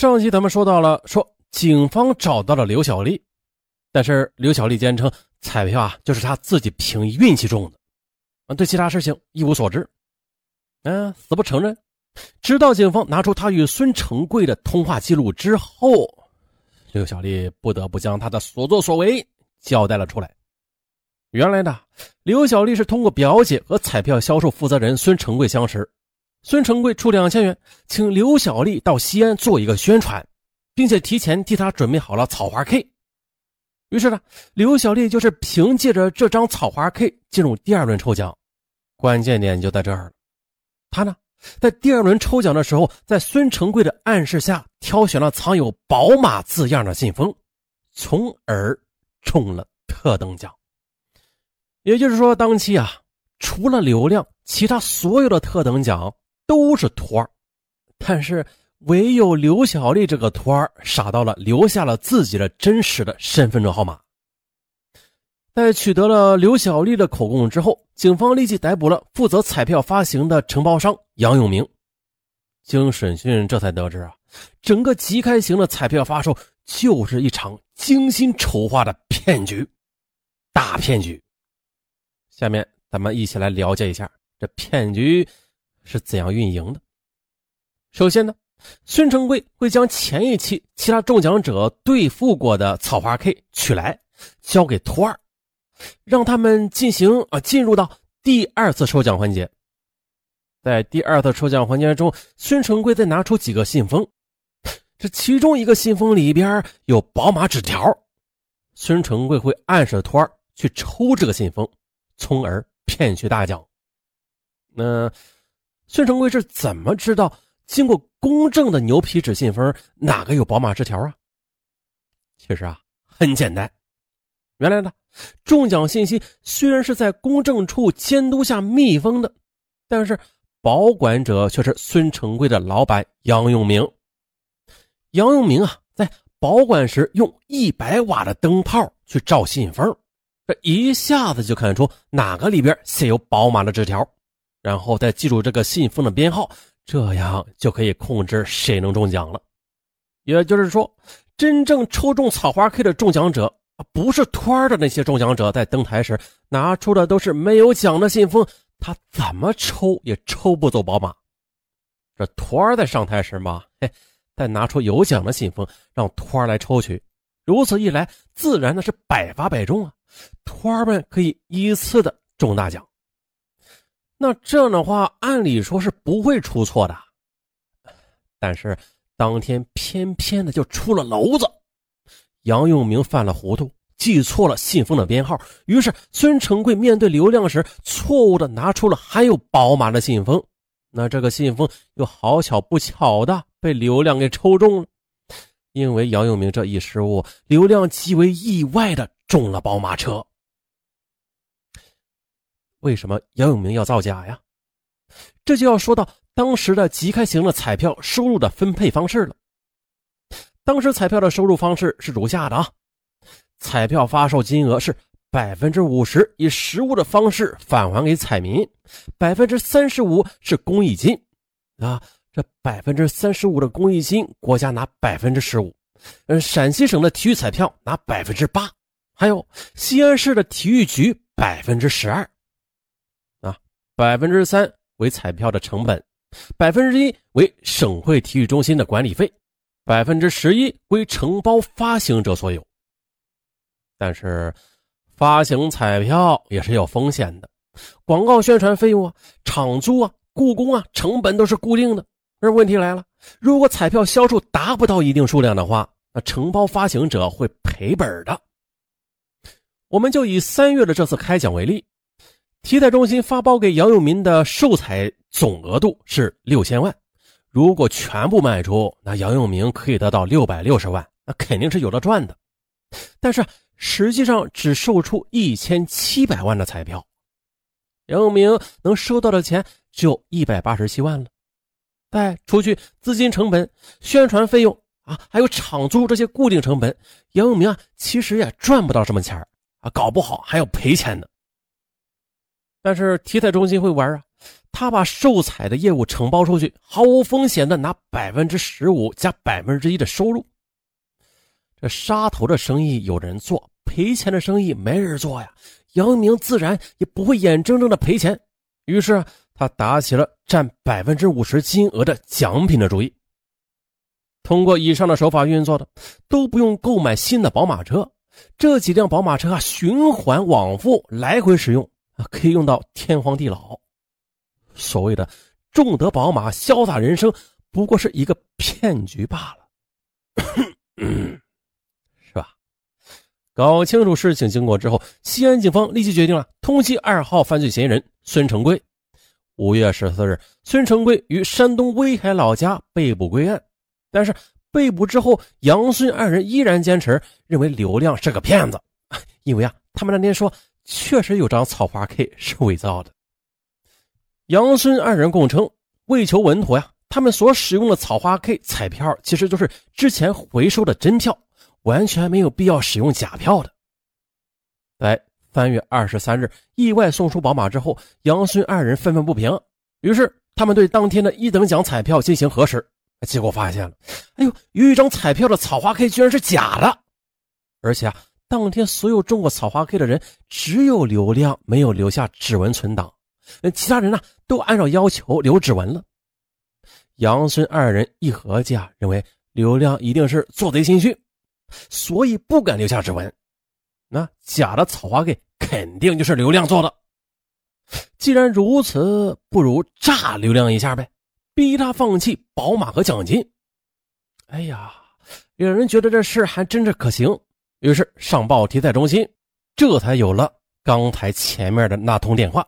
上期咱们说到了，说警方找到了刘小丽，但是刘小丽坚称彩票啊就是她自己凭运气中的，啊，对其他事情一无所知，嗯，死不承认。直到警方拿出他与孙成贵的通话记录之后，刘小丽不得不将他的所作所为交代了出来。原来呢，刘小丽是通过表姐和彩票销售负责人孙成贵相识。孙成贵出两千元，请刘小丽到西安做一个宣传，并且提前替他准备好了草花 K。于是呢，刘小丽就是凭借着这张草花 K 进入第二轮抽奖。关键点就在这儿了，她呢，在第二轮抽奖的时候，在孙成贵的暗示下，挑选了藏有“宝马”字样的信封，从而中了特等奖。也就是说，当期啊，除了流量，其他所有的特等奖。都是托儿，但是唯有刘小丽这个托儿傻到了，留下了自己的真实的身份证号码。在取得了刘小丽的口供之后，警方立即逮捕了负责彩票发行的承包商杨永明。经审讯，这才得知啊，整个即开型的彩票发售就是一场精心筹划的骗局，大骗局。下面咱们一起来了解一下这骗局。是怎样运营的？首先呢，孙成贵会将前一期其他中奖者兑付过的草花 K 取来，交给托二，让他们进行啊进入到第二次抽奖环节。在第二次抽奖环节中，孙成贵再拿出几个信封，这其中一个信封里边有宝马纸条，孙成贵会暗示托儿去抽这个信封，从而骗取大奖。那。孙成贵是怎么知道经过公证的牛皮纸信封哪个有宝马纸条啊？其实啊，很简单。原来呢，中奖信息虽然是在公证处监督下密封的，但是保管者却是孙成贵的老板杨永明。杨永明啊，在保管时用一百瓦的灯泡去照信封，这一下子就看出哪个里边写有宝马的纸条。然后再记住这个信封的编号，这样就可以控制谁能中奖了。也就是说，真正抽中草花 K 的中奖者，不是托儿的那些中奖者，在登台时拿出的都是没有奖的信封，他怎么抽也抽不走宝马。这托儿在上台时嘛，嘿，再拿出有奖的信封，让托儿来抽取，如此一来，自然的是百发百中啊！托儿们可以依次的中大奖。那这样的话，按理说是不会出错的，但是当天偏偏的就出了篓子。杨永明犯了糊涂，记错了信封的编号，于是孙成贵面对流量时，错误的拿出了含有宝马的信封。那这个信封又好巧不巧的被流量给抽中了，因为杨永明这一失误，流量极为意外的中了宝马车。为什么杨永明要造假呀？这就要说到当时的即开型的彩票收入的分配方式了。当时彩票的收入方式是如下的啊：彩票发售金额是百分之五十以实物的方式返还给彩民，百分之三十五是公益金啊。这百分之三十五的公益金，国家拿百分之十五，嗯，陕西省的体育彩票拿百分之八，还有西安市的体育局百分之十二。百分之三为彩票的成本，百分之一为省会体育中心的管理费，百分之十一归承包发行者所有。但是，发行彩票也是有风险的，广告宣传费用啊、场租啊、雇工啊，成本都是固定的。而问题来了，如果彩票销售达不到一定数量的话，那承包发行者会赔本的。我们就以三月的这次开奖为例。体彩中心发包给杨永民的售彩总额度是六千万，如果全部卖出，那杨永明可以得到六百六十万，那肯定是有的赚的。但是实际上只售出一千七百万的彩票，杨永明能收到的钱只有一百八十七万了。再除去资金成本、宣传费用啊，还有场租这些固定成本，杨永明啊其实也赚不到什么钱啊，搞不好还要赔钱呢。但是体彩中心会玩啊，他把售彩的业务承包出去，毫无风险的拿百分之十五加百分之一的收入。这杀头的生意有人做，赔钱的生意没人做呀。杨明自然也不会眼睁睁的赔钱，于是他打起了占百分之五十金额的奖品的主意。通过以上的手法运作的，都不用购买新的宝马车，这几辆宝马车啊，循环往复来回使用，可以用到天荒地老。所谓的重德宝马潇洒人生，不过是一个骗局罢了，是吧？搞清楚事情经过之后，西安警方立即决定了通缉二号犯罪嫌疑人孙成贵。五月十四日，孙成贵于山东威海老家被捕归案，但是被捕之后，杨孙二人依然坚持认为刘亮是个骗子，因为啊，他们那天说确实有张草花 K 是伪造的。杨孙二人供称，为求稳妥呀，他们所使用的草花 K 彩票其实就是之前回收的真票，完全没有必要使用假票的。在三月二十三日意外送出宝马之后，杨孙二人愤愤不平，于是他们对当天的一等奖彩票进行核实，结果发现了，哎呦，有一张彩票的草花 K 居然是假的，而且啊，当天所有中过草花 K 的人，只有刘亮没有留下指纹存档。其他人呢，都按照要求留指纹了。杨孙二人一合计啊，认为刘亮一定是做贼心虚，所以不敢留下指纹。那假的草花 K 肯定就是刘亮做的。既然如此，不如炸刘亮一下呗，逼他放弃宝马和奖金。哎呀，有人觉得这事还真是可行，于是上报体彩中心，这才有了刚才前面的那通电话。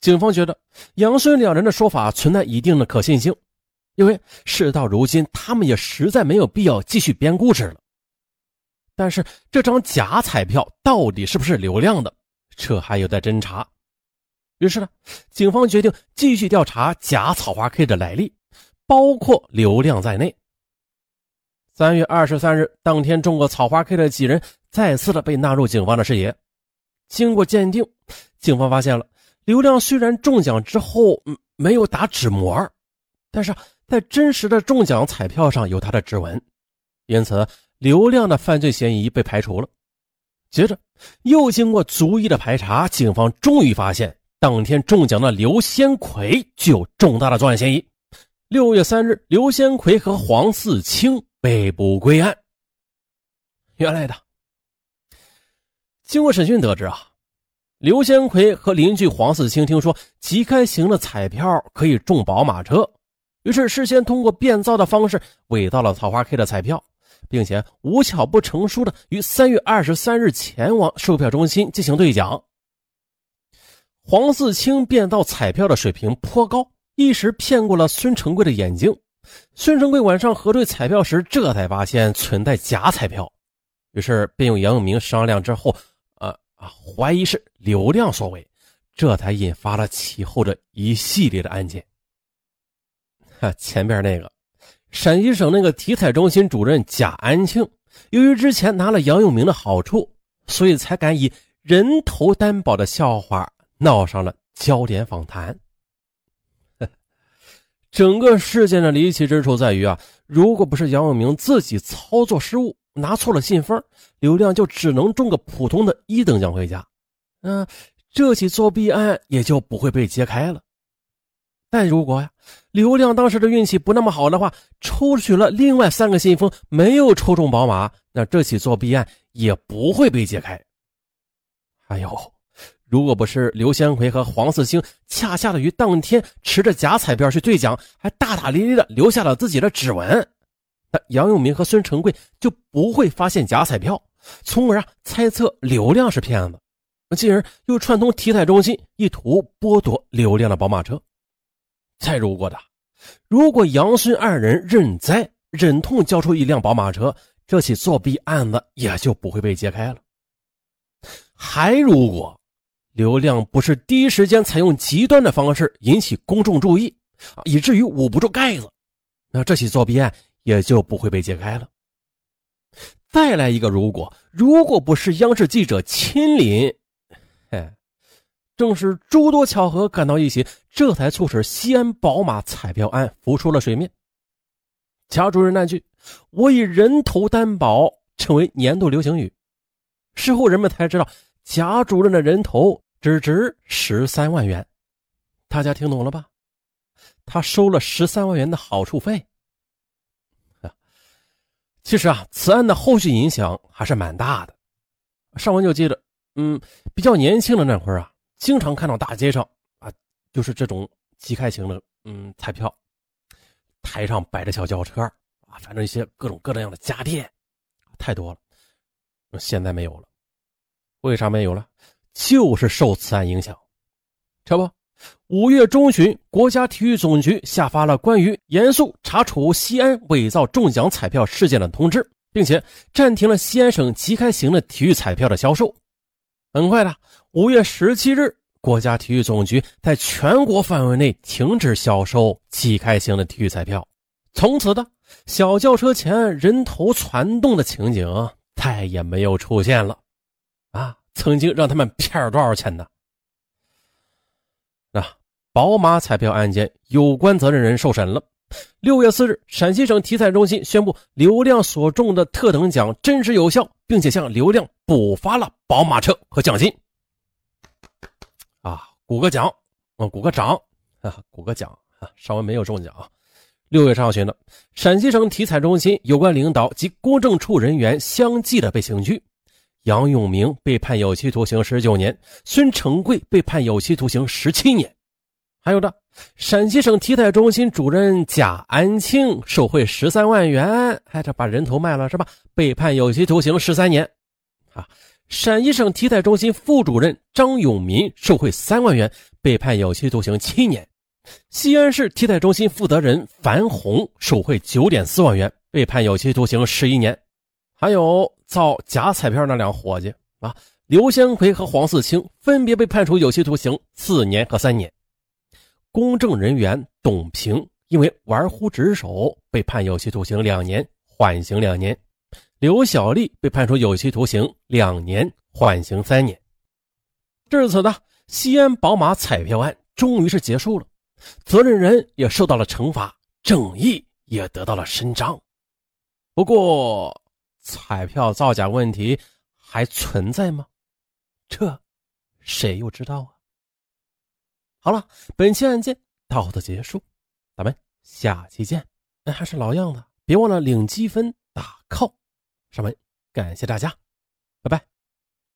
警方觉得杨孙两人的说法存在一定的可信性，因为事到如今，他们也实在没有必要继续编故事了。但是这张假彩票到底是不是刘亮的，这还有待侦查。于是呢，警方决定继续调查假草花 K 的来历，包括刘亮在内。三月二十三日当天中过草花 K 的几人再次的被纳入警方的视野。经过鉴定，警方发现了。刘亮虽然中奖之后没有打纸模，但是在真实的中奖彩票上有他的指纹，因此刘亮的犯罪嫌疑被排除了。接着又经过逐一的排查，警方终于发现当天中奖的刘先奎具有重大的作案嫌疑。六月三日，刘先奎和黄四清被捕归案。原来的，经过审讯得知啊。刘先奎和邻居黄四清听说即开型的彩票可以中宝马车，于是事先通过变造的方式伪造了桃花 K 的彩票，并且无巧不成书的于三月二十三日前往售票中心进行兑奖。黄四清变造彩票的水平颇高，一时骗过了孙成贵的眼睛。孙成贵晚上核对彩票时，这才发现存在假彩票，于是便用杨永明商量之后。怀疑是刘亮所为，这才引发了其后的一系列的案件。哈，前边那个陕西省那个体彩中心主任贾安庆，由于之前拿了杨永明的好处，所以才敢以人头担保的笑话闹上了焦点访谈。整个事件的离奇之处在于啊，如果不是杨永明自己操作失误。拿错了信封，刘亮就只能中个普通的一等奖回家，嗯，这起作弊案也就不会被揭开了。但如果呀，刘亮当时的运气不那么好的话，抽取了另外三个信封，没有抽中宝马，那这起作弊案也不会被揭开。还有，如果不是刘先奎和黄四清恰恰的于当天持着假彩票去兑奖，还大大咧咧的留下了自己的指纹。那杨永明和孙成贵就不会发现假彩票，从而啊猜测刘亮是骗子，进而又串通体彩中心，意图剥夺刘亮的宝马车。再如果的，如果杨孙二人认栽，忍痛交出一辆宝马车，这起作弊案子也就不会被揭开了。还如果刘亮不是第一时间采用极端的方式引起公众注意，以至于捂不住盖子，那这起作弊案。也就不会被揭开了。再来一个，如果如果不是央视记者亲临，嘿，正是诸多巧合赶到一起，这才促使西安宝马彩票案浮出了水面。贾主任那句“我以人头担保”成为年度流行语。事后人们才知道，贾主任的人头只值十三万元。大家听懂了吧？他收了十三万元的好处费。其实啊，此案的后续影响还是蛮大的。上文就记得，嗯，比较年轻的那会儿啊。经常看到大街上啊，就是这种即开型的嗯彩票，台上摆着小轿车啊，反正一些各种各样的家电，太多了。现在没有了，为啥没有了？就是受此案影响。这不，五月中旬，国家体育总局下发了关于严肃查处西安伪造中奖彩票事件的通知，并且暂停了西安省即开型的体育彩票的销售。很快的，五月十七日，国家体育总局在全国范围内停止销售即开型的体育彩票。从此的小轿车前人头攒动的情景再也没有出现了。啊，曾经让他们骗了多少钱呢？那宝马彩票案件有关责任人受审了。六月四日，陕西省体彩中心宣布，刘亮所中的特等奖真实有效，并且向刘亮补发了宝马车和奖金。啊，鼓个奖，啊，鼓个掌，啊，鼓个奖啊！尚文没有中奖。六月上旬呢，陕西省体彩中心有关领导及公证处人员相继的被刑拘，杨永明被判有期徒刑十九年，孙成贵被判有期徒刑十七年。还有的，陕西省体彩中心主任贾安庆受贿十三万元，哎，这把人头卖了是吧？被判有期徒刑十三年。啊，陕西省体彩中心副主任张永民受贿三万元，被判有期徒刑七年。西安市体彩中心负责人樊红受贿九点四万元，被判有期徒刑十一年。还有造假彩票那两伙计啊，刘先奎和黄四清分别被判处有期徒刑四年和三年。公证人员董平因为玩忽职守被判有期徒刑两年，缓刑两年；刘小丽被判处有期徒刑两年，缓刑三年。至此呢，西安宝马彩票案终于是结束了，责任人也受到了惩罚，正义也得到了伸张。不过，彩票造假问题还存在吗？这，谁又知道啊？好了，本期案件到此结束，咱们下期见。哎，还是老样子，别忘了领积分打 call。上门，感谢大家，拜拜。